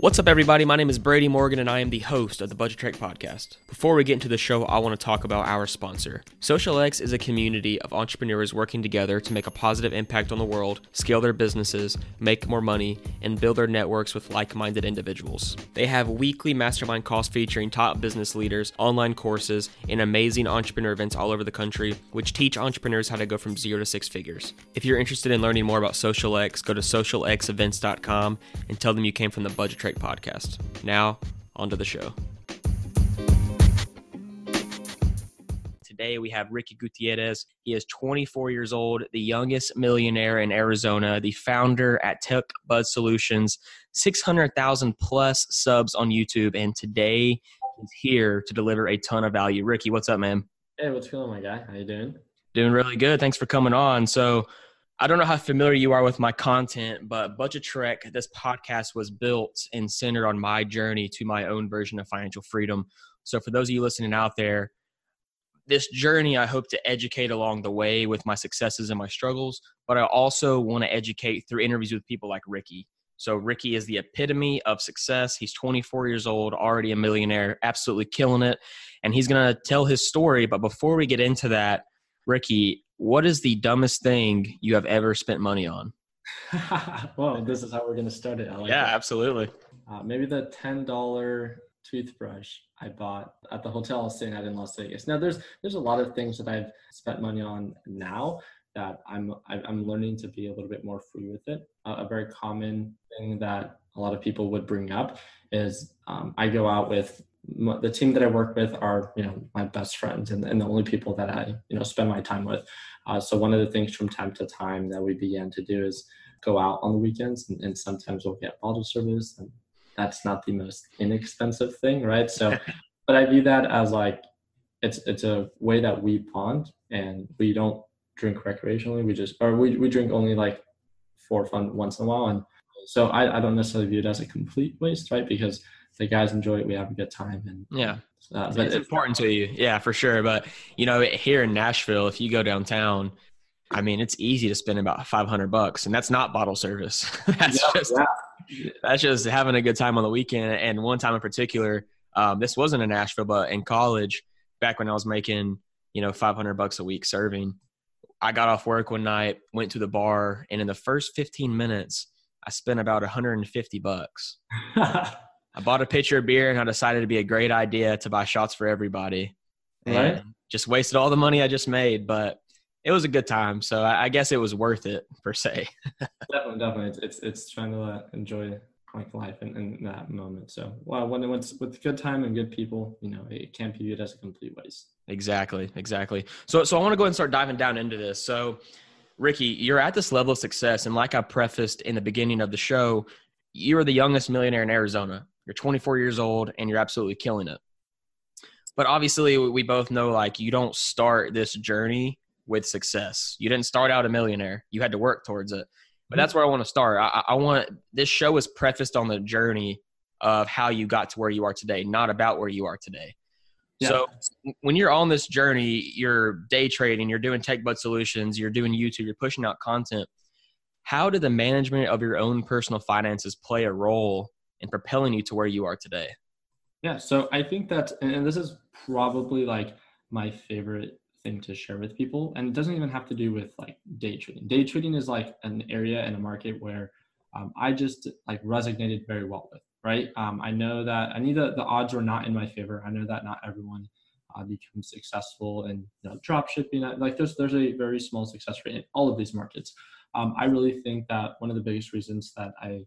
What's up, everybody? My name is Brady Morgan, and I am the host of the Budget Trek podcast. Before we get into the show, I want to talk about our sponsor. SocialX is a community of entrepreneurs working together to make a positive impact on the world, scale their businesses, make more money, and build their networks with like minded individuals. They have weekly mastermind calls featuring top business leaders, online courses, and amazing entrepreneur events all over the country, which teach entrepreneurs how to go from zero to six figures. If you're interested in learning more about SocialX, go to socialxevents.com and tell them you came from the Budget Trek podcast. Now, on to the show. Today we have Ricky Gutierrez. He is 24 years old, the youngest millionaire in Arizona, the founder at Tech Bud Solutions, 600,000 plus subs on YouTube, and today he's here to deliver a ton of value. Ricky, what's up, man? Hey, what's going on, my guy? How you doing? Doing really good. Thanks for coming on. So, I don't know how familiar you are with my content, but Budget Trek, this podcast was built and centered on my journey to my own version of financial freedom. So, for those of you listening out there, this journey I hope to educate along the way with my successes and my struggles, but I also want to educate through interviews with people like Ricky. So, Ricky is the epitome of success. He's 24 years old, already a millionaire, absolutely killing it. And he's going to tell his story. But before we get into that, Ricky, what is the dumbest thing you have ever spent money on? well, this is how we're going to start it. Like yeah, that. absolutely. Uh, maybe the $10 toothbrush I bought at the hotel I was staying at in Las Vegas. Now, there's there's a lot of things that I've spent money on now that I'm I'm learning to be a little bit more free with it. Uh, a very common thing that a lot of people would bring up is um, I go out with the team that I work with are you know my best friends and, and the only people that I you know spend my time with. Uh, so one of the things from time to time that we began to do is go out on the weekends and, and sometimes we'll get bottle service and that's not the most inexpensive thing, right? So, but I view that as like it's it's a way that we bond and we don't drink recreationally. We just or we we drink only like for fun once in a while and so I, I don't necessarily view it as a complete waste, right? Because the guys enjoy it, we have a good time, and yeah, uh, but it's, important to you, yeah, for sure. But you know, here in Nashville, if you go downtown, I mean, it's easy to spend about five hundred bucks, and that's not bottle service. that's yeah, just yeah. that's just having a good time on the weekend. And one time in particular, um, this wasn't in Nashville, but in college, back when I was making you know five hundred bucks a week serving, I got off work one night, went to the bar, and in the first fifteen minutes, I spent about 150 bucks. I bought a pitcher of beer and I decided it'd be a great idea to buy shots for everybody. And right. just wasted all the money I just made, but it was a good time. So I, I guess it was worth it per se. definitely, definitely. It's, it's, it's trying to uh, enjoy like life in, in that moment. So well, when it's with good time and good people, you know, it can't be viewed as a complete waste. Exactly. Exactly. So, so I want to go ahead and start diving down into this. So Ricky, you're at this level of success. And like I prefaced in the beginning of the show, you're the youngest millionaire in Arizona. You're 24 years old and you're absolutely killing it. But obviously, we both know like you don't start this journey with success. You didn't start out a millionaire. You had to work towards it. But that's where I want to start. I, I want this show is prefaced on the journey of how you got to where you are today, not about where you are today. Yeah. So when you're on this journey, you're day trading, you're doing tech bud solutions, you're doing YouTube, you're pushing out content. How did the management of your own personal finances play a role and propelling you to where you are today? Yeah, so I think that, and this is probably like my favorite thing to share with people, and it doesn't even have to do with like day trading. Day trading is like an area in a market where um, I just like resonated very well with. Right, um, I know that I knew that the odds were not in my favor. I know that not everyone uh, becomes successful in you know, drop shipping. Like there's there's a very small success rate in all of these markets. Um, I really think that one of the biggest reasons that I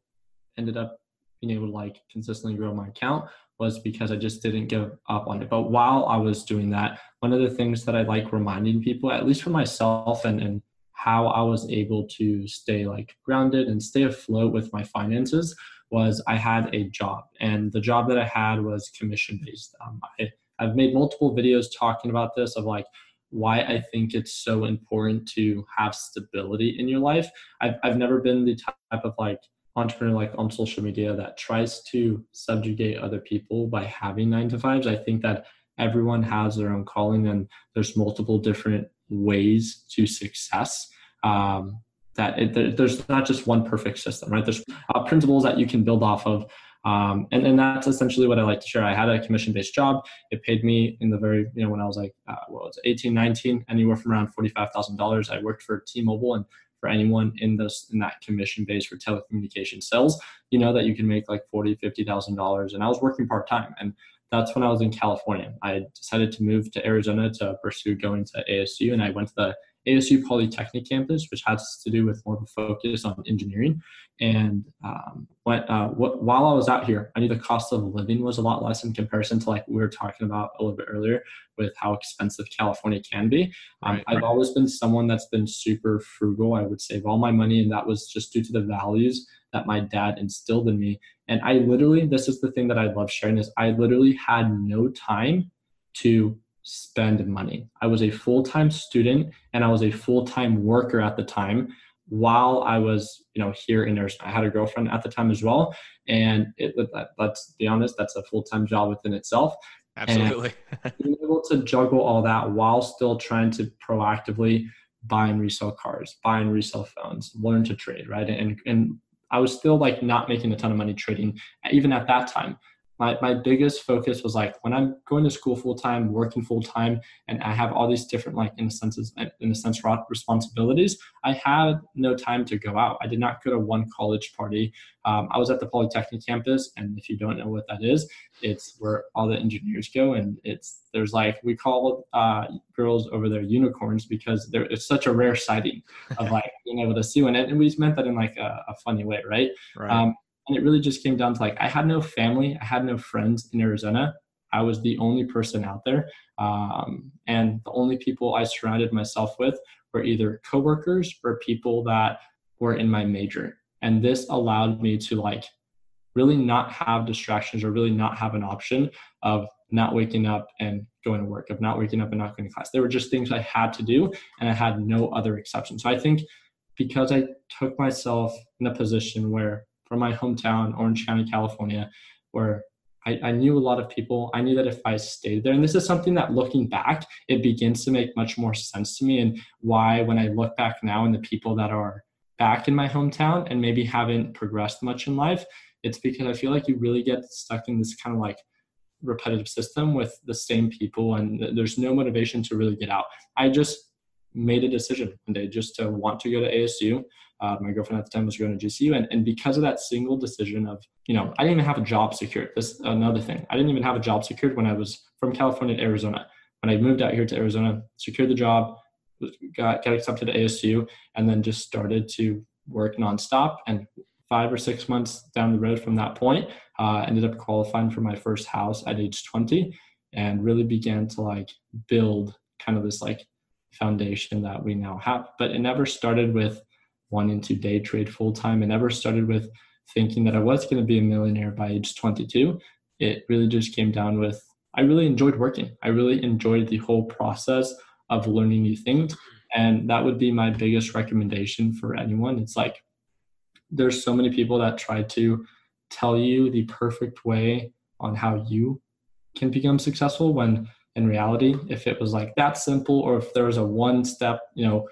ended up being able to like consistently grow my account was because I just didn't give up on it. But while I was doing that, one of the things that I like reminding people, at least for myself and, and how I was able to stay like grounded and stay afloat with my finances was I had a job and the job that I had was commission based. Um, I, I've made multiple videos talking about this of like why I think it's so important to have stability in your life. I've, I've never been the type of like entrepreneur like on social media that tries to subjugate other people by having nine to fives. I think that everyone has their own calling and there's multiple different ways to success. Um, that it, there's not just one perfect system, right? There's uh, principles that you can build off of. Um, and then that's essentially what I like to share. I had a commission based job. It paid me in the very, you know, when I was like, uh, what was it, 18, 19, anywhere from around $45,000. I worked for T Mobile and for anyone in this in that commission base for telecommunication sales, you know that you can make like forty, fifty thousand dollars. And I was working part time, and that's when I was in California. I decided to move to Arizona to pursue going to ASU, and I went to the ASU Polytechnic campus, which has to do with more of a focus on engineering. And um, when, uh, what, while I was out here, I knew the cost of living was a lot less in comparison to like we were talking about a little bit earlier with how expensive California can be. Um, right, I've right. always been someone that's been super frugal. I would save all my money, and that was just due to the values that my dad instilled in me. And I literally, this is the thing that I love sharing is I literally had no time to spend money. I was a full time student and I was a full time worker at the time while I was, you know, here in Arizona. I had a girlfriend at the time as well. And it, let's be honest, that's a full time job within itself. Absolutely. being able to juggle all that while still trying to proactively buy and resell cars, buy and resell phones, learn to trade, right? And, and I was still like not making a ton of money trading even at that time my, my biggest focus was like when I'm going to school full time, working full time, and I have all these different like in a sense in a sense responsibilities. I had no time to go out. I did not go to one college party. Um, I was at the Polytechnic campus, and if you don't know what that is, it's where all the engineers go, and it's there's like we call uh, girls over there unicorns because there it's such a rare sighting of like being able to see one, and we just meant that in like a, a funny way, right? right. Um, and it really just came down to like I had no family, I had no friends in Arizona. I was the only person out there, um, and the only people I surrounded myself with were either coworkers or people that were in my major. And this allowed me to like really not have distractions or really not have an option of not waking up and going to work, of not waking up and not going to class. There were just things I had to do, and I had no other exception. So I think because I took myself in a position where from my hometown, Orange County, California, where I, I, knew a lot of people. I knew that if I stayed there, and this is something that looking back, it begins to make much more sense to me, and why when I look back now and the people that are back in my hometown and maybe haven't progressed much in life, it's because I feel like you really get stuck in this kind of like repetitive system with the same people, and there's no motivation to really get out. I just made a decision one day just to want to go to ASU. Uh, my girlfriend at the time was going to GCU, and, and because of that single decision of, you know, I didn't even have a job secured. This another thing. I didn't even have a job secured when I was from California to Arizona. When I moved out here to Arizona, secured the job, got got accepted to ASU, and then just started to work nonstop. And five or six months down the road from that point, uh, ended up qualifying for my first house at age 20, and really began to like build kind of this like foundation that we now have. But it never started with wanting to day trade full time. It never started with thinking that I was going to be a millionaire by age 22. It really just came down with I really enjoyed working. I really enjoyed the whole process of learning new things. And that would be my biggest recommendation for anyone. It's like there's so many people that try to tell you the perfect way on how you can become successful when in reality if it was like that simple or if there was a one step you know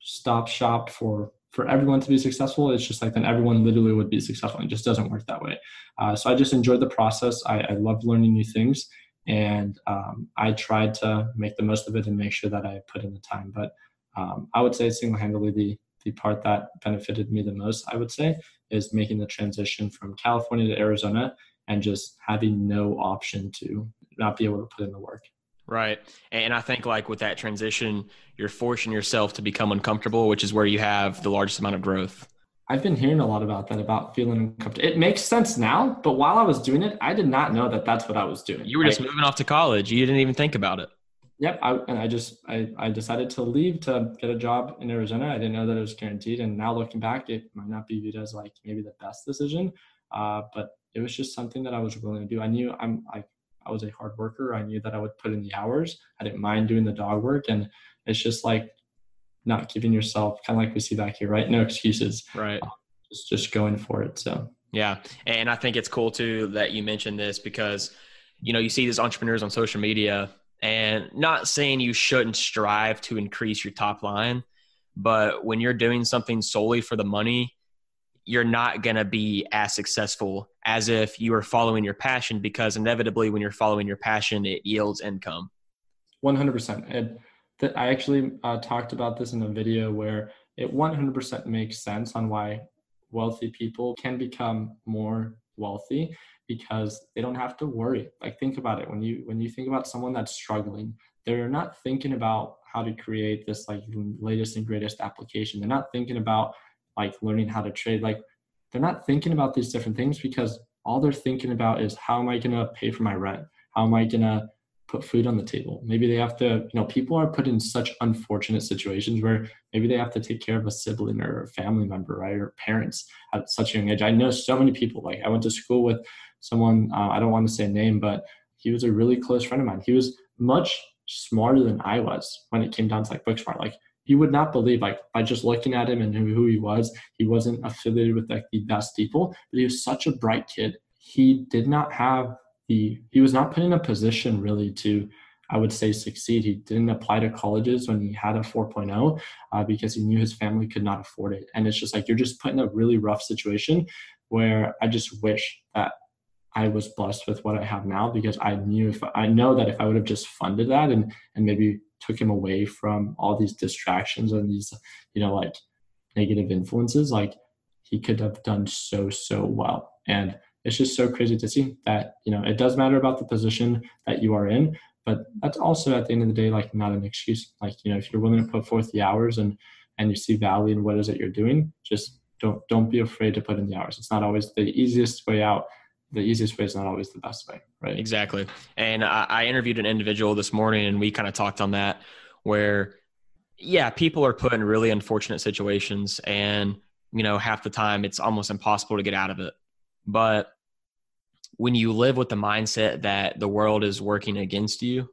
stop shop for for everyone to be successful it's just like then everyone literally would be successful it just doesn't work that way. Uh, so i just enjoyed the process. I, I love learning new things and um, i tried to make the most of it and make sure that i put in the time. But um, i would say single-handedly the the part that benefited me the most i would say is making the transition from california to arizona and just having no option to not be able to put in the work. Right. And I think like with that transition, you're forcing yourself to become uncomfortable, which is where you have the largest amount of growth. I've been hearing a lot about that, about feeling uncomfortable. It makes sense now, but while I was doing it, I did not know that that's what I was doing. You were just moving off to college. You didn't even think about it. Yep. I, and I just, I, I decided to leave to get a job in Arizona. I didn't know that it was guaranteed. And now looking back, it might not be viewed as like maybe the best decision. Uh, but it was just something that I was willing to do. I knew I'm like I was a hard worker. I knew that I would put in the hours. I didn't mind doing the dog work. And it's just like not giving yourself kind of like we see back here, right? No excuses. Right. Uh, just just going for it. So yeah. And I think it's cool too that you mentioned this because you know, you see these entrepreneurs on social media and not saying you shouldn't strive to increase your top line, but when you're doing something solely for the money, you're not going to be as successful as if you are following your passion because inevitably when you're following your passion it yields income. 100% and th- i actually uh, talked about this in a video where it 100% makes sense on why wealthy people can become more wealthy because they don't have to worry. Like think about it. When you when you think about someone that's struggling they're not thinking about how to create this like latest and greatest application. They're not thinking about like learning how to trade like they're not thinking about these different things because all they're thinking about is how am i going to pay for my rent? How am i going to put food on the table? Maybe they have to you know people are put in such unfortunate situations where maybe they have to take care of a sibling or a family member right or parents at such a young age. I know so many people like i went to school with someone uh, i don't want to say a name but he was a really close friend of mine. He was much smarter than i was when it came down to like book smart like you would not believe like by just looking at him and who, he was he wasn't affiliated with like the best people but he was such a bright kid. He did not have the he was not put in a position really to i would say succeed. He didn't apply to colleges when he had a 4.0 uh, because he knew his family could not afford it. And it's just like you're just put in a really rough situation where i just wish that I was blessed with what I have now because I knew if I know that if I would have just funded that and and maybe took him away from all these distractions and these you know like negative influences like he could have done so so well. And it's just so crazy to see that you know it does matter about the position that you are in but that's also at the end of the day like not an excuse. Like you know if you're willing to put forth the hours and and you see value in what is it you're doing just don't don't be afraid to put in the hours. It's not always the easiest way out the easiest way is not always the best way, right? Exactly. And I, I interviewed an individual this morning, and we kind of talked on that, where yeah, people are put in really unfortunate situations, and you know half the time it's almost impossible to get out of it. But when you live with the mindset that the world is working against you,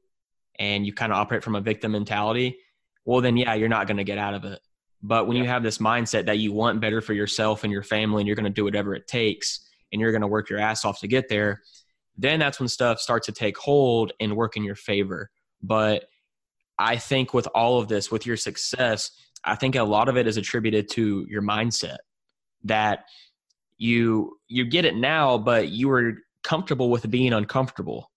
and you kind of operate from a victim mentality, well, then yeah, you're not going to get out of it. But when yeah. you have this mindset that you want better for yourself and your family, and you're going to do whatever it takes and you're going to work your ass off to get there, then that's when stuff starts to take hold and work in your favor. But I think with all of this, with your success, I think a lot of it is attributed to your mindset that you you get it now, but you were comfortable with being uncomfortable.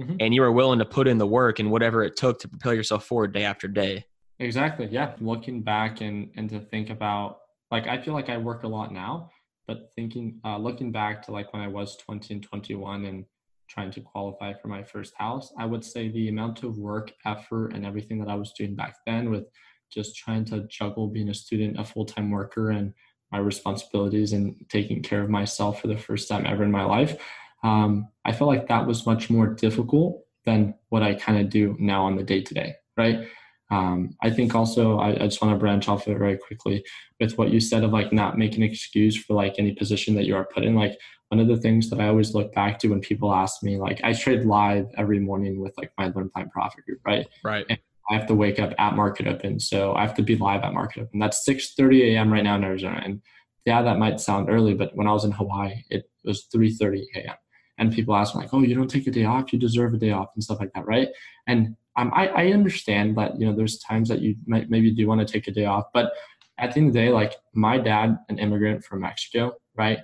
Mm-hmm. And you were willing to put in the work and whatever it took to propel yourself forward day after day. Exactly. Yeah. Looking back and and to think about like I feel like I work a lot now, but thinking, uh, looking back to like when I was 20 and 21 and trying to qualify for my first house, I would say the amount of work, effort, and everything that I was doing back then with just trying to juggle being a student, a full time worker, and my responsibilities and taking care of myself for the first time ever in my life. Um, I felt like that was much more difficult than what I kind of do now on the day to day, right? Um, I think also I, I just want to branch off it very quickly with what you said of like not making an excuse for like any position that you are put in. Like one of the things that I always look back to when people ask me, like I trade live every morning with like my Learn Plan Profit group, right? Right. And I have to wake up at market open, so I have to be live at market open. That's 6:30 a.m. right now in Arizona, and yeah, that might sound early, but when I was in Hawaii, it was 3:30 a.m. And people ask me like, "Oh, you don't take a day off? You deserve a day off," and stuff like that, right? And um, I, I understand that you know there's times that you might maybe do want to take a day off, but at the end of the day, like my dad, an immigrant from Mexico, right?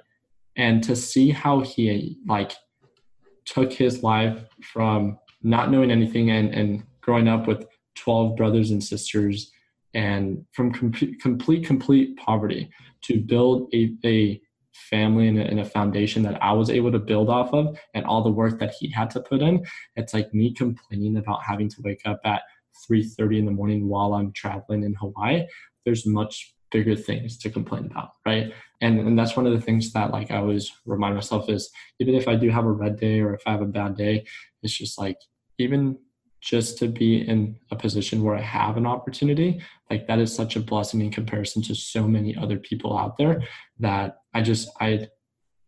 And to see how he like took his life from not knowing anything and, and growing up with 12 brothers and sisters and from complete, complete, complete poverty to build a, a family and a, and a, foundation that I was able to build off of and all the work that he had to put in. It's like me complaining about having to wake up at 3:30 in the morning while I'm traveling in Hawaii. There's much bigger things to complain about, right? And and that's one of the things that like I always remind myself is even if I do have a red day or if I have a bad day, it's just like even just to be in a position where I have an opportunity, like that is such a blessing in comparison to so many other people out there that I just, I,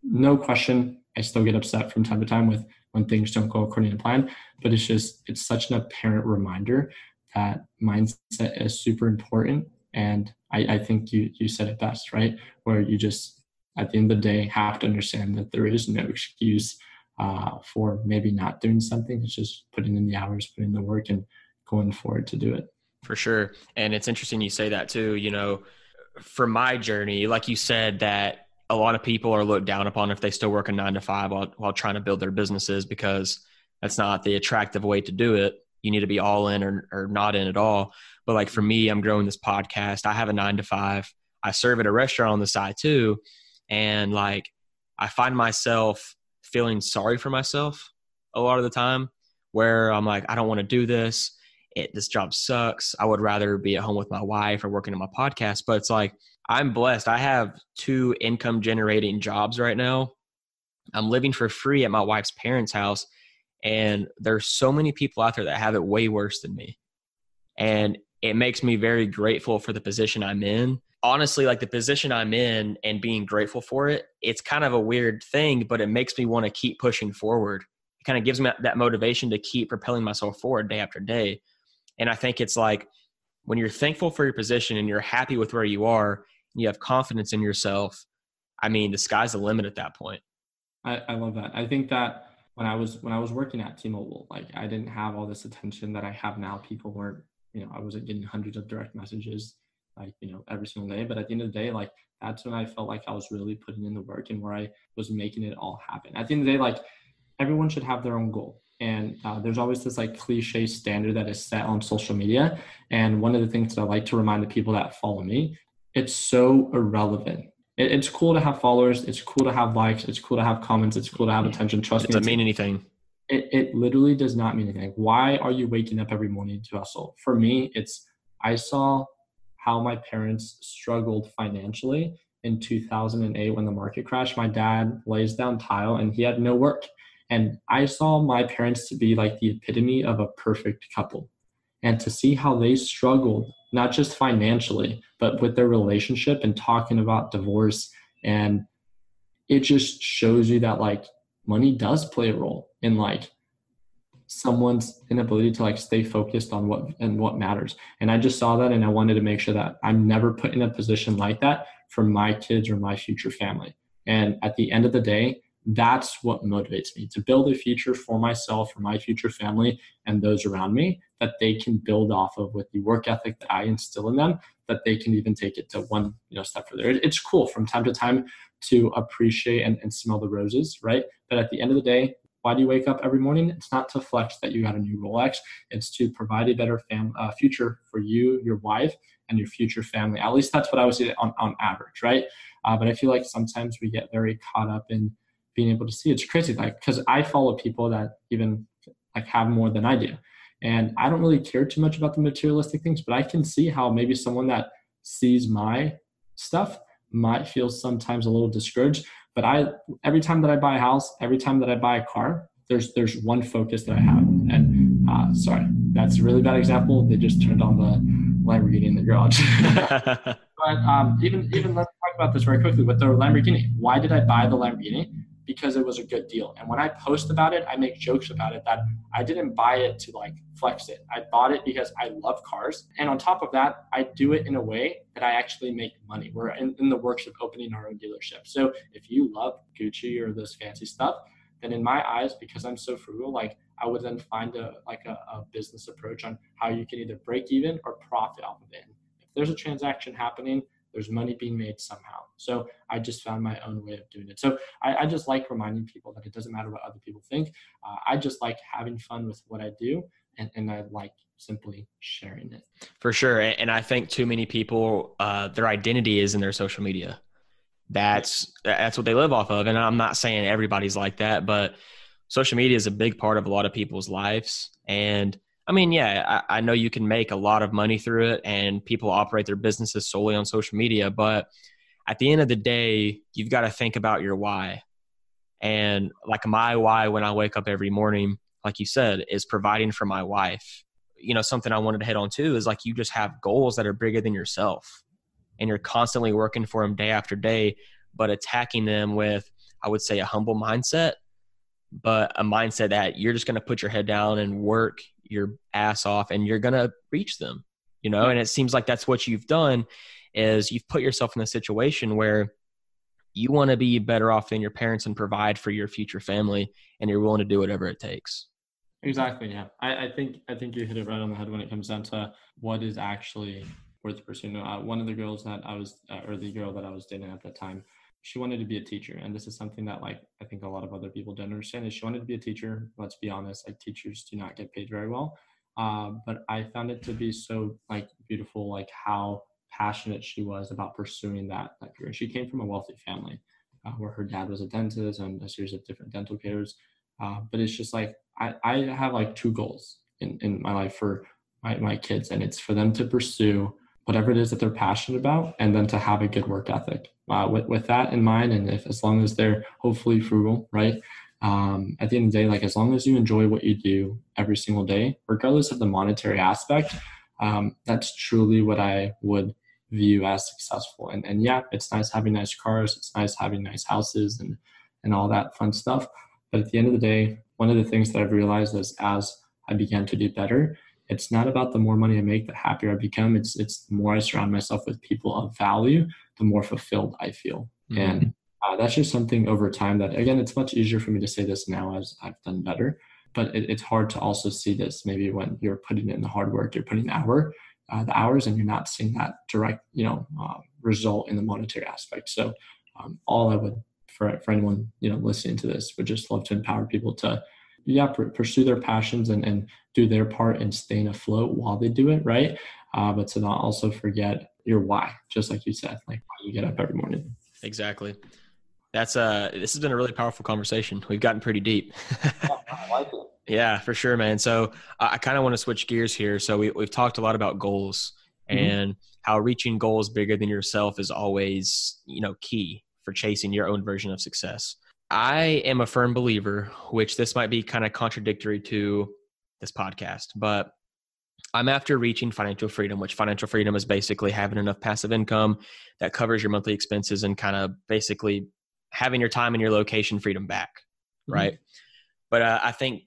no question, I still get upset from time to time with when things don't go according to plan, but it's just, it's such an apparent reminder that mindset is super important. And I, I think you, you said it best, right? Where you just, at the end of the day, have to understand that there is no excuse uh, for maybe not doing something. It's just putting in the hours, putting in the work, and going forward to do it. For sure. And it's interesting you say that too. You know, for my journey, like you said, that a lot of people are looked down upon if they still work a nine to five while, while trying to build their businesses because that's not the attractive way to do it. You need to be all in or, or not in at all. But like for me, I'm growing this podcast. I have a nine to five. I serve at a restaurant on the side too. And like I find myself feeling sorry for myself a lot of the time where I'm like, I don't want to do this. It, this job sucks. I would rather be at home with my wife or working on my podcast. But it's like, I'm blessed. I have two income generating jobs right now. I'm living for free at my wife's parents' house. And there's so many people out there that have it way worse than me. And it makes me very grateful for the position I'm in. Honestly, like the position I'm in and being grateful for it, it's kind of a weird thing, but it makes me want to keep pushing forward. It kind of gives me that motivation to keep propelling myself forward day after day. And I think it's like when you're thankful for your position and you're happy with where you are, you have confidence in yourself, I mean, the sky's the limit at that point. I, I love that. I think that when I was when I was working at T-Mobile, like I didn't have all this attention that I have now. People weren't, you know, I wasn't getting hundreds of direct messages like, you know, every single day. But at the end of the day, like that's when I felt like I was really putting in the work and where I was making it all happen. At the end of the day, like everyone should have their own goal. And uh, there's always this like cliche standard that is set on social media. And one of the things that I like to remind the people that follow me, it's so irrelevant. It, it's cool to have followers. It's cool to have likes. It's cool to have comments. It's cool to have attention. Trust it me. It doesn't mean anything. It, it literally does not mean anything. Why are you waking up every morning to hustle? For me, it's I saw how my parents struggled financially in 2008 when the market crashed. My dad lays down tile and he had no work and I saw my parents to be like the epitome of a perfect couple. And to see how they struggled, not just financially, but with their relationship and talking about divorce. And it just shows you that like money does play a role in like someone's inability to like stay focused on what and what matters. And I just saw that and I wanted to make sure that I'm never put in a position like that for my kids or my future family. And at the end of the day, that's what motivates me to build a future for myself, for my future family, and those around me that they can build off of with the work ethic that I instill in them, that they can even take it to one you know step further. It's cool from time to time to appreciate and, and smell the roses, right? But at the end of the day, why do you wake up every morning? It's not to flex that you got a new Rolex. It's to provide a better fam- uh, future for you, your wife, and your future family. At least that's what I would say on, on average, right? Uh, but I feel like sometimes we get very caught up in being able to see. It's crazy, like because I follow people that even like have more than I do, and I don't really care too much about the materialistic things, but I can see how maybe someone that sees my stuff might feel sometimes a little discouraged. But I, every time that I buy a house, every time that I buy a car, there's there's one focus that I have. And uh, sorry, that's a really bad example. They just turned on the Lamborghini in the garage. but um, even even let's talk about this very quickly with the Lamborghini. Why did I buy the Lamborghini? Because it was a good deal. And when I post about it, I make jokes about it that I didn't buy it to like flex it. I bought it because I love cars. And on top of that, I do it in a way that I actually make money. We're in, in the works of opening our own dealership. So if you love Gucci or this fancy stuff, then in my eyes, because I'm so frugal, like I would then find a like a, a business approach on how you can either break even or profit off of it. If there's a transaction happening, there's money being made somehow. So I just found my own way of doing it. So I, I just like reminding people that it doesn't matter what other people think. Uh, I just like having fun with what I do, and, and I like simply sharing it. For sure, and I think too many people, uh, their identity is in their social media. That's that's what they live off of, and I'm not saying everybody's like that, but social media is a big part of a lot of people's lives, and I mean, yeah, I, I, know you can make a lot of money through it and people operate their businesses solely on social media, but at the end of the day, you've got to think about your why. And like my why when I wake up every morning, like you said, is providing for my wife. You know, something I wanted to hit on too is like you just have goals that are bigger than yourself and you're constantly working for them day after day, but attacking them with, I would say, a humble mindset, but a mindset that you're just going to put your head down and work your ass off and you're going to reach them you know? And it seems like that's what you've done is you've put yourself in a situation where you want to be better off than your parents and provide for your future family and you're willing to do whatever it takes. Exactly yeah. I, I think i think you hit it right on the head when it comes down to what is actually worth pursuing uh, one of the girls that i was uh, or the girl that i was dating at that time she wanted to be a teacher and this is something that like i think a lot of other people don't understand is she wanted to be a teacher. Let's be honest like teachers do not get paid very well. Uh, but i found it to be so like beautiful like how passionate she was about pursuing that, that career. She came from a wealthy family uh, where her dad was a dentist and a series of different dental cares. Uh, but it's just like I, I have like two goals in, in my life for my, my kids and it's for them to pursue whatever it is that they're passionate about and then to have a good work ethic uh, with, with that in mind. And if as long as they're hopefully frugal right? Um, at the end of the day like as long as you enjoy what you do every single day regardless of the monetary aspect um, that's truly what i would view as successful. And, and yeah it's nice having nice cars it's nice having nice houses and and all that fun stuff. But at the end of the day one of the things that i've realized is as i began to do better it's not about the more money I make, the happier I become. It's it's the more I surround myself with people of value, the more fulfilled I feel. Mm-hmm. And uh, that's just something over time that again, it's much easier for me to say this now as I've done better. But it, it's hard to also see this maybe when you're putting in the hard work, you're putting hour, uh, the hours, and you're not seeing that direct, you know, uh, result in the monetary aspect. So um, all I would for for anyone you know listening to this would just love to empower people to yeah pursue their passions and, and do their part in staying afloat while they do it right? Uh, but to not also forget your why just like you said like why you get up every morning. Exactly. That's uh this has been a really powerful conversation. We've gotten pretty deep. I like it. yeah for sure man. So uh, i kind of want to switch gears here. So we, we've talked a lot about goals mm-hmm. and how reaching goals bigger than yourself is always you know key for chasing your own version of success I am a firm believer, which this might be kind of contradictory to this podcast, but I'm after reaching financial freedom, which financial freedom is basically having enough passive income that covers your monthly expenses and kind of basically having your time and your location freedom back. Mm-hmm. Right. But uh, I think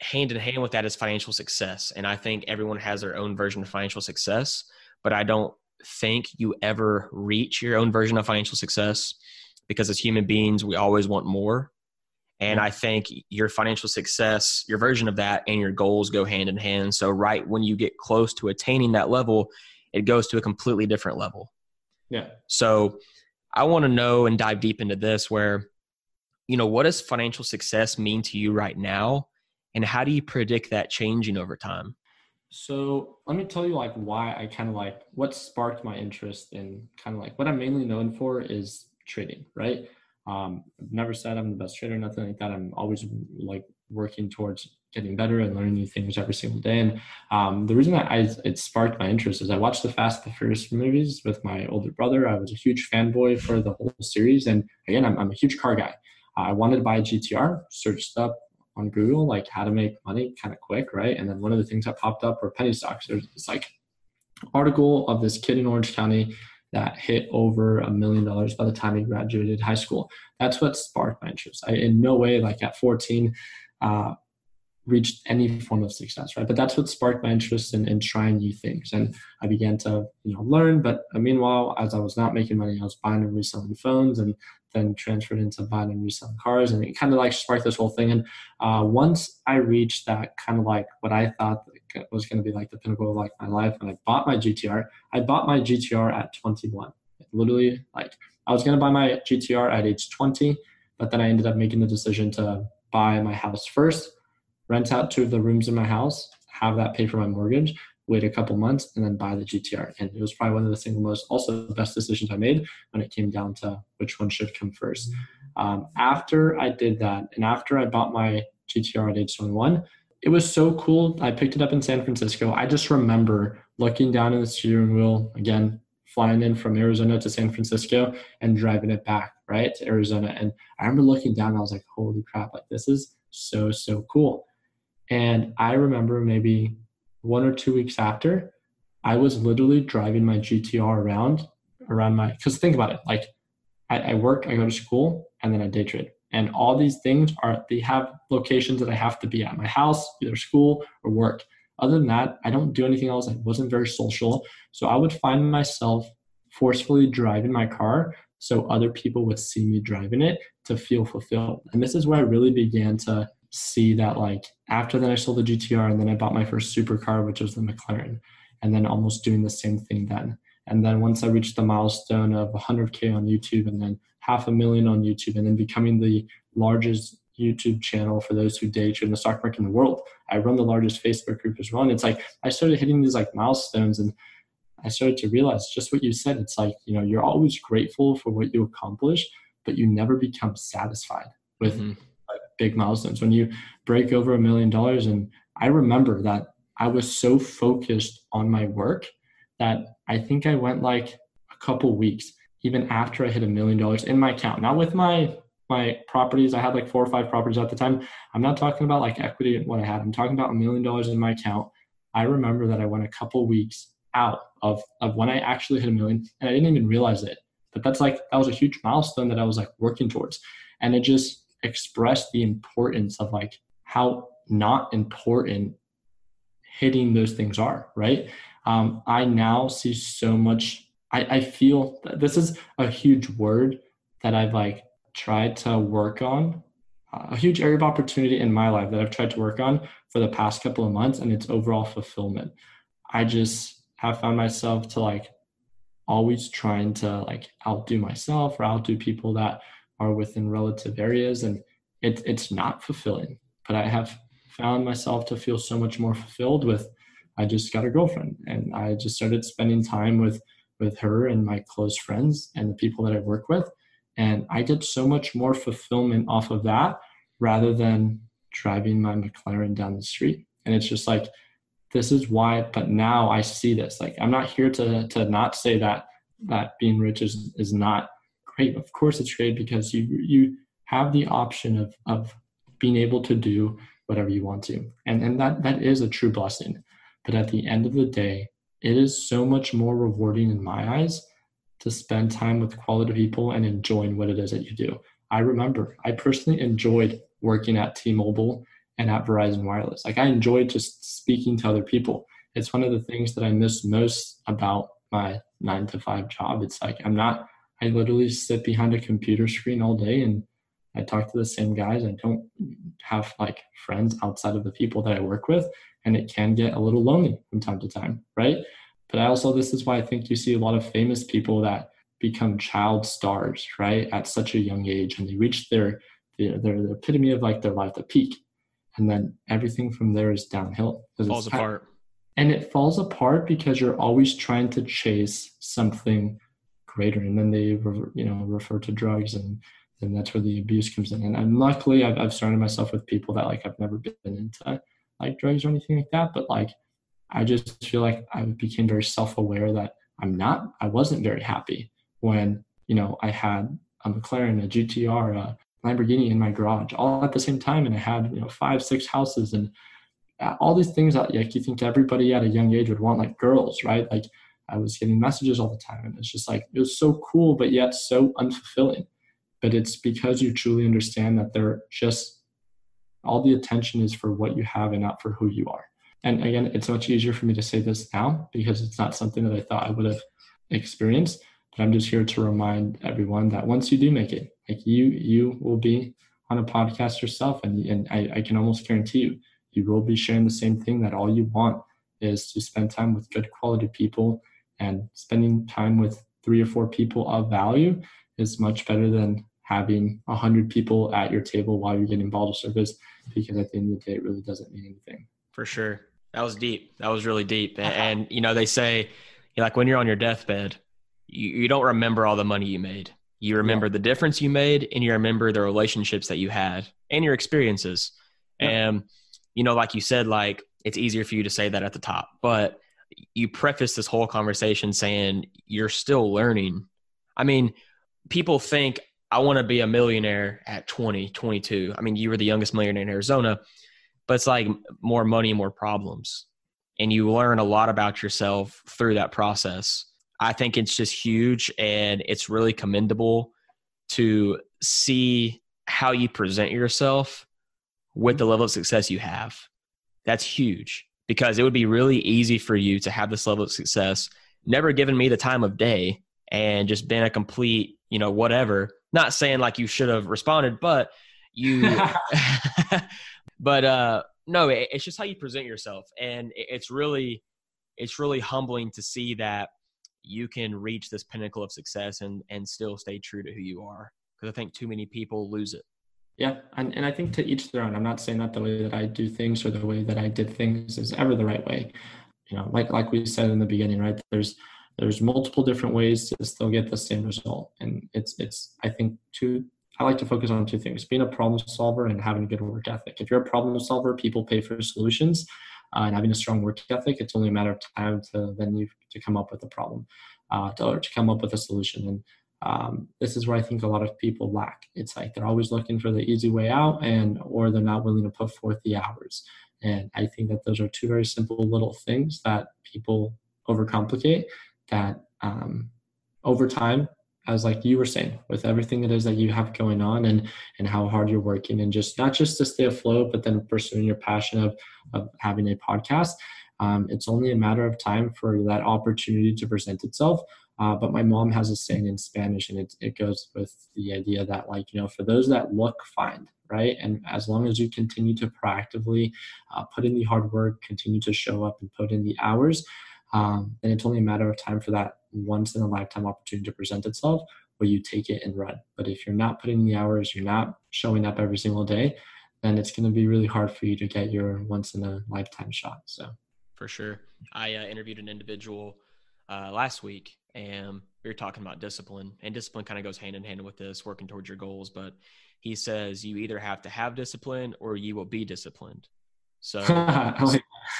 hand in hand with that is financial success. And I think everyone has their own version of financial success, but I don't think you ever reach your own version of financial success because as human beings, we always want more. And I think your financial success, your version of that, and your goals go hand in hand. So, right when you get close to attaining that level, it goes to a completely different level. Yeah. So, I want to know and dive deep into this where, you know, what does financial success mean to you right now? And how do you predict that changing over time? So let me tell you like why I kind of like what sparked my interest in kind of like what I'm mainly known for is trading, right? Um, I've never said I'm the best trader, nothing like that. I'm always like working towards getting better and learning new things every single day. And um, the reason that I, it sparked my interest is I watched the Fast and the Furious movies with my older brother. I was a huge fanboy for the whole series. And again, I'm, I'm a huge car guy. Uh, I wanted to buy a GTR, searched up on Google, like how to make money kind of quick, right? And then one of the things that popped up were penny stocks. There's this like article of this kid in Orange County that hit over a million dollars by the time he graduated high school. That's what sparked my interest. I, in no way, like at 14, uh, reached any form of success, right? But that's what sparked my interest in, in trying new things. And I began to, you know, learn. But uh, meanwhile, as I was not making money, I was buying and reselling phones and then transferred into buying and reselling cars. And it kind of like sparked this whole thing. And uh, once I reached that kind of like what I thought was going to be like the pinnacle of like my life, and I bought my GTR, I bought my GTR at 21. Literally, like I was going to buy my GTR at age 20, but then I ended up making the decision to buy my house first rent out two of the rooms in my house, have that pay for my mortgage, wait a couple months, and then buy the GTR. And it was probably one of the single most, also the best decisions I made when it came down to which one should come first. Um, after I did that, and after I bought my GTR at age 21, it was so cool. I picked it up in San Francisco. I just remember looking down in the steering wheel again, flying in from Arizona to San Francisco and driving it back right to Arizona. And I remember looking down. I was like, "Holy crap! Like this is so so cool." And I remember maybe one or two weeks after, I was literally driving my GTR around around my because think about it, like I, I work, I go to school, and then I day trade. And all these things are they have locations that I have to be at my house, either school or work. Other than that, I don't do anything else. I wasn't very social. So I would find myself forcefully driving my car so other people would see me driving it to feel fulfilled. And this is where I really began to see that like after then I sold the GTR and then I bought my first supercar, which was the McLaren, and then almost doing the same thing then. And then once I reached the milestone of 100K on YouTube and then half a million on YouTube and then becoming the largest YouTube channel for those who day trade in the stock market in the world. I run the largest Facebook group as well. And it's like I started hitting these like milestones and I started to realize just what you said. It's like, you know, you're always grateful for what you accomplish, but you never become satisfied with mm-hmm. big milestones. When you break over a million dollars, and I remember that I was so focused on my work that I think I went like a couple weeks, even after I hit a million dollars in my account, Now with my my properties. I had like four or five properties at the time. I'm not talking about like equity and what I had. I'm talking about a million dollars in my account. I remember that I went a couple weeks out of, of when I actually hit a million and I didn't even realize it. But that's like, that was a huge milestone that I was like working towards. And it just expressed the importance of like how not important hitting those things are, right? Um, I now see so much, I, I feel this is a huge word that I've like tried to work on, uh, a huge area of opportunity in my life that I've tried to work on for the past couple of months, and it's overall fulfillment. I just have found myself to like always trying to like outdo myself or outdo people that are within relative areas and it, it's not fulfilling but i have found myself to feel so much more fulfilled with i just got a girlfriend and i just started spending time with with her and my close friends and the people that i work with and i get so much more fulfillment off of that rather than driving my mclaren down the street. And it's just like this is why but now i see this. Like i'm not here to to not say that that being rich is is not great. Of course it's great because you you have the option of of being able to do whatever you want to. And and that that is a true blessing but at the end of the day it is so much more rewarding in my eyes to spend time with quality people and enjoying what it is that you do i remember i personally enjoyed working at t-mobile and at Verizon Wireless. Like I enjoyed just speaking to other people. It's one of the things that I miss most about my nine to five job. It's like I'm not, I literally sit behind a computer screen all day and I talk to the same guys. I don't have like friends outside of the people that I work with. And it can get a little lonely from time to time, right? But I also, this is why I think you see a lot of famous people that become child stars, right? At such a young age and they reach their, their, their, the epitome of like their life, the peak and then everything from there is downhill. Falls apart. and it falls apart because you're always trying to chase something greater, and then they you know refer to drugs, and then that's where the abuse comes in. And, and luckily, I've, I've surrounded myself with people that like I've never been into like drugs or anything like that, but like I just feel like I became very self-aware that I'm not, I wasn't very happy when you know I had a McLaren, a GTR, a Lamborghini in my garage all at the same time. And I had, you know, five, six houses and uh, all these things that like you think everybody at a young age would want, like girls, right? Like I was getting messages all the time. And it's just like, it was so cool, but yet so unfulfilling. But it's because you truly understand that they're just all the attention is for what you have and not for who you are. And again, it's much easier for me to say this now because it's not something that I thought I would have experienced. But I'm just here to remind everyone that once you do make it, like you, you will be on a podcast yourself, and and I, I can almost guarantee you, you will be sharing the same thing. That all you want is to spend time with good quality people, and spending time with three or four people of value is much better than having a hundred people at your table while you're getting bottle service because at the end of the day it really doesn't mean anything for sure that was deep that was really deep and, and you know they say like when you're on your deathbed you, you don't remember all the money you made. You remember yeah. the difference you made and you remember the relationships that you had and your experiences. Yeah. And, you know, like you said, like it's easier for you to say that at the top, but you preface this whole conversation saying you're still learning. I mean, people think I want to be a millionaire at 20, 22. I mean, you were the youngest millionaire in Arizona, but it's like more money, more problems. And you learn a lot about yourself through that process. I think it's just huge and it's really commendable to see how you present yourself with the level of success you have. That's huge because it would be really easy for you to have this level of success, never given me the time of day and just been a complete, you know, whatever. Not saying like you should have responded, but you, but, uh, no, it's just how you present yourself. And it's really, it's really humbling to see that you can reach this pinnacle of success and and still stay true to who you are. Because i think too many people lose it. Yeah and, and i think to each their own. I'm not saying that the way that i do things or the way that i did things is ever the right way. You know like like we said in the beginning right there's there's multiple different ways to still get the same result and it's it's i think two i like to focus on two things being a problem solver and having a good work ethic if you're a problem solver people pay for solutions uh, and having a strong work ethic, it's only a matter of time to then you to come up with a problem, uh, to, to come up with a solution. And um, this is where I think a lot of people lack. It's like they're always looking for the easy way out, and or they're not willing to put forth the hours. And I think that those are two very simple little things that people overcomplicate. That um, over time as like you were saying with everything it is that you have going on and and how hard you're working and just not just to stay afloat but then pursuing your passion of of having a podcast. Um, it's only a matter of time for that opportunity to present itself. Uh, but my mom has a saying in spanish and it, it goes with the idea that like you know for those that look find right? And as long as you continue to proactively uh, put in the hard work continue to show up and put in the hours um, then it's only a matter of time for that once in a lifetime opportunity to present itself where you take it and run. But if you're not putting in the hours, you're not showing up every single day, then it's going to be really hard for you to get your once in a lifetime shot. So, for sure. I uh, interviewed an individual uh, last week and we were talking about discipline, and discipline kind of goes hand in hand with this, working towards your goals. But he says you either have to have discipline or you will be disciplined. So,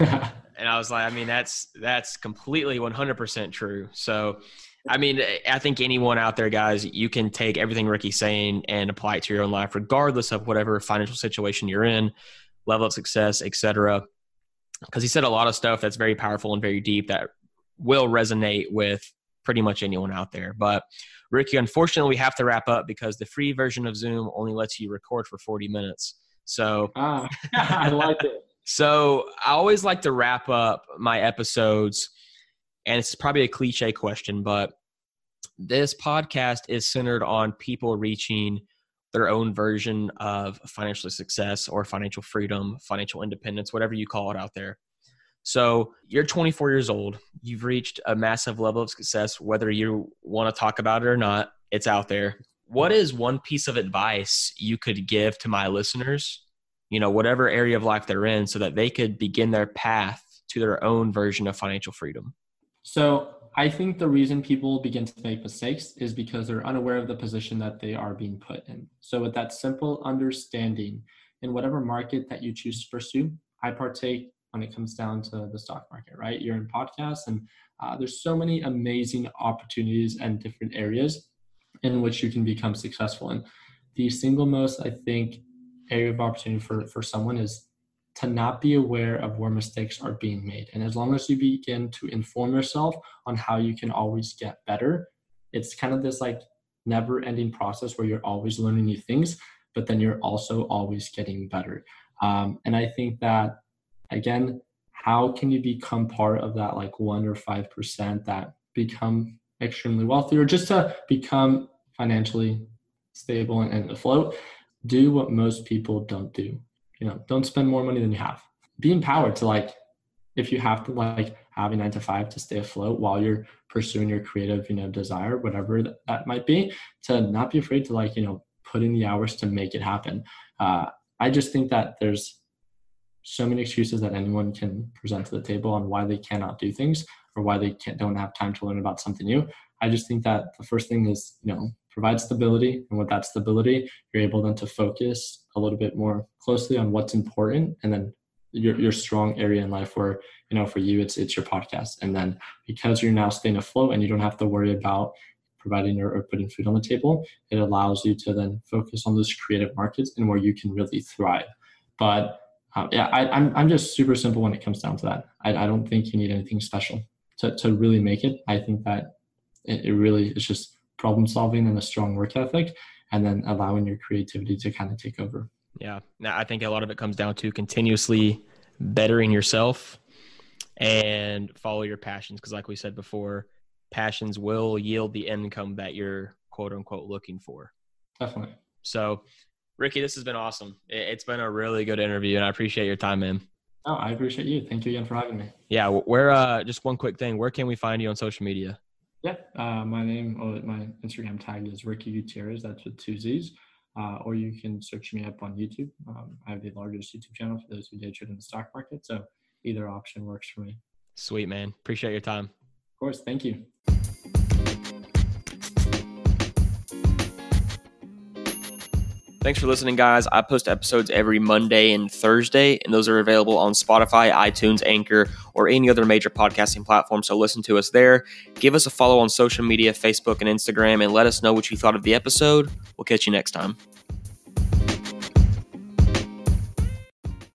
and I was like, I mean, that's that's completely 100% true. So, I mean, I think anyone out there, guys, you can take everything Ricky's saying and apply it to your own life, regardless of whatever financial situation you're in, level of success, etc. Because he said a lot of stuff that's very powerful and very deep that will resonate with pretty much anyone out there. But Ricky, unfortunately, we have to wrap up because the free version of Zoom only lets you record for 40 minutes. So ah, I like it. So I always like to wrap up my episodes, and it's probably a cliche question, but this podcast is centered on people reaching their own version of financial success or financial freedom, financial independence, whatever you call it out there. So you're 24 years old. You've reached a massive level of success, whether you want to talk about it or not, it's out there. What is one piece of advice you could give to my listeners you know, whatever area of life they're in so that they could begin their path to their own version of financial freedom? So I think the reason people begin to make mistakes is because they're unaware of the position that they are being put in. So with that simple understanding in whatever market that you choose to pursue, I partake when it comes down to the stock market, right? You're in podcasts and uh, there's so many amazing opportunities and different areas in which you can become successful. And the single most, I think, area of opportunity for, for someone is to not be aware of where mistakes are being made. And as long as you begin to inform yourself on how you can always get better, it's kind of this like never ending process where you're always learning new things, but then you're also always getting better. Um, and I think that, again, how can you become part of that like one or 5% that become extremely wealthy or just to become financially stable and, and afloat? Do what most people don't do. You know, don't spend more money than you have. Be empowered to like, if you have to like have a nine to five to stay afloat while you're pursuing your creative, you know, desire, whatever that, might be, to not be afraid to like, you know, put in the hours to make it happen. Uh, I just think that there's so many excuses that anyone can present to the table on why they cannot do things or why they can't, don't have time to learn about something new. I just think that the first thing is, you know, provide stability. And with that stability, you're able then to focus a little bit more closely on what's important and then your, your strong area in life where, you know, for you, it's, it's your podcast. And then because you're now staying afloat and you don't have to worry about providing or, putting food on the table, it allows you to then focus on those creative markets and where you can really thrive. But um, yeah, I, am I'm, I'm just super simple when it comes down to that. I, I don't think you need anything special to, to really make it. I think that it, it really is just problem solving and a strong work ethic, and then allowing your creativity to kind of take over. Yeah. Now, I think a lot of it comes down to continuously bettering yourself and follow your passions. Because, like we said before, passions will yield the income that you're quote unquote looking for. Definitely. So, Ricky, this has been awesome. It's been a really good interview, and I appreciate your time, man. Oh, I appreciate you. Thank you again for having me. Yeah, where uh, just one quick thing. Where can we find you on social media? Yeah, uh, my name, or my Instagram tag is Ricky Gutierrez. That's with two Z's. Uh, or you can search me up on YouTube. Um, I have the largest YouTube channel for those who day trade in the stock market. So either option works for me. Sweet, man. Appreciate your time. Of course. Thank you. Thanks for listening, guys. I post episodes every Monday and Thursday, and those are available on Spotify, iTunes, Anchor, or any other major podcasting platform. So listen to us there. Give us a follow on social media, Facebook and Instagram, and let us know what you thought of the episode. We'll catch you next time.